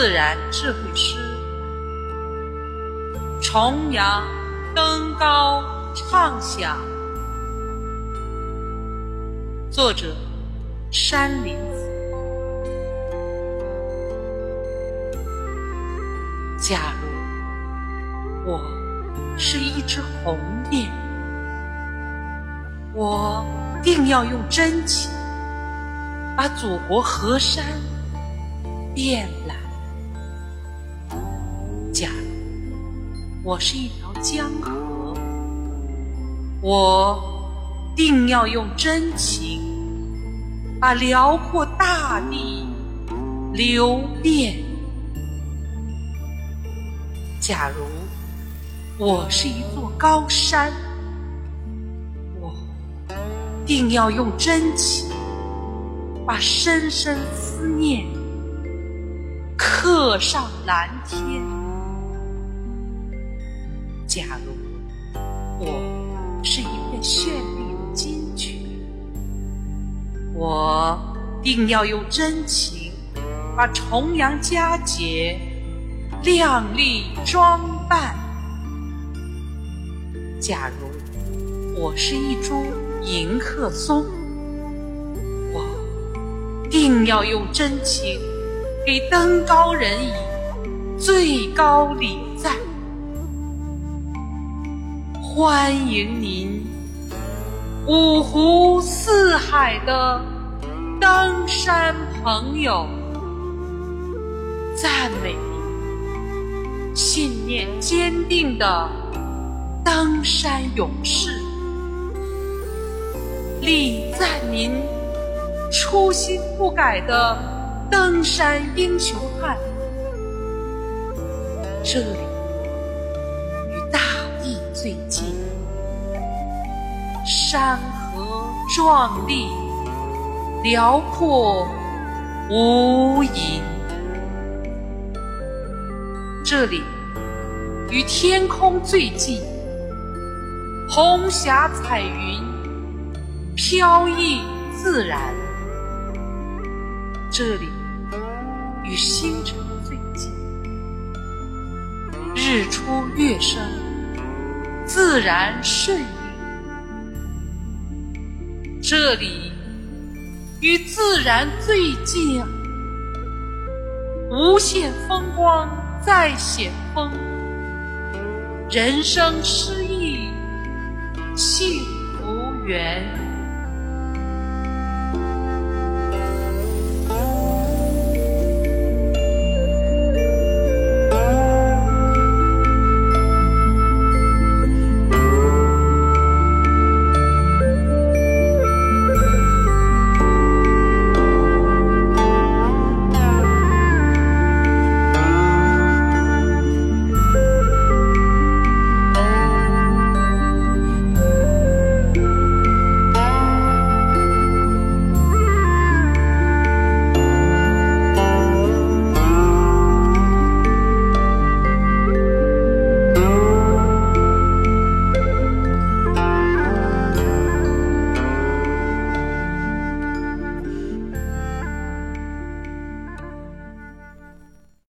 自然智慧师重阳登高唱响作者山林子，假如我是一只鸿雁，我定要用真情把祖国河山变。我是一条江河，我定要用真情把辽阔大地流遍。假如我是一座高山，我定要用真情把深深思念刻上蓝天。假如我是一片绚丽的金菊，我定要用真情把重阳佳节。靓丽装扮。假如我是一株迎客松，我定要用真情给登高人以最高礼赞。欢迎您，五湖四海的登山朋友，赞美。信念坚定的登山勇士，礼赞您初心不改的登山英雄汉。这里最近，山河壮丽，辽阔无垠。这里与天空最近，红霞彩云飘逸自然；这里与星辰最近，日出月升自然顺应；这里与自然最近，无限风光。在险峰，人生诗意，幸福圆。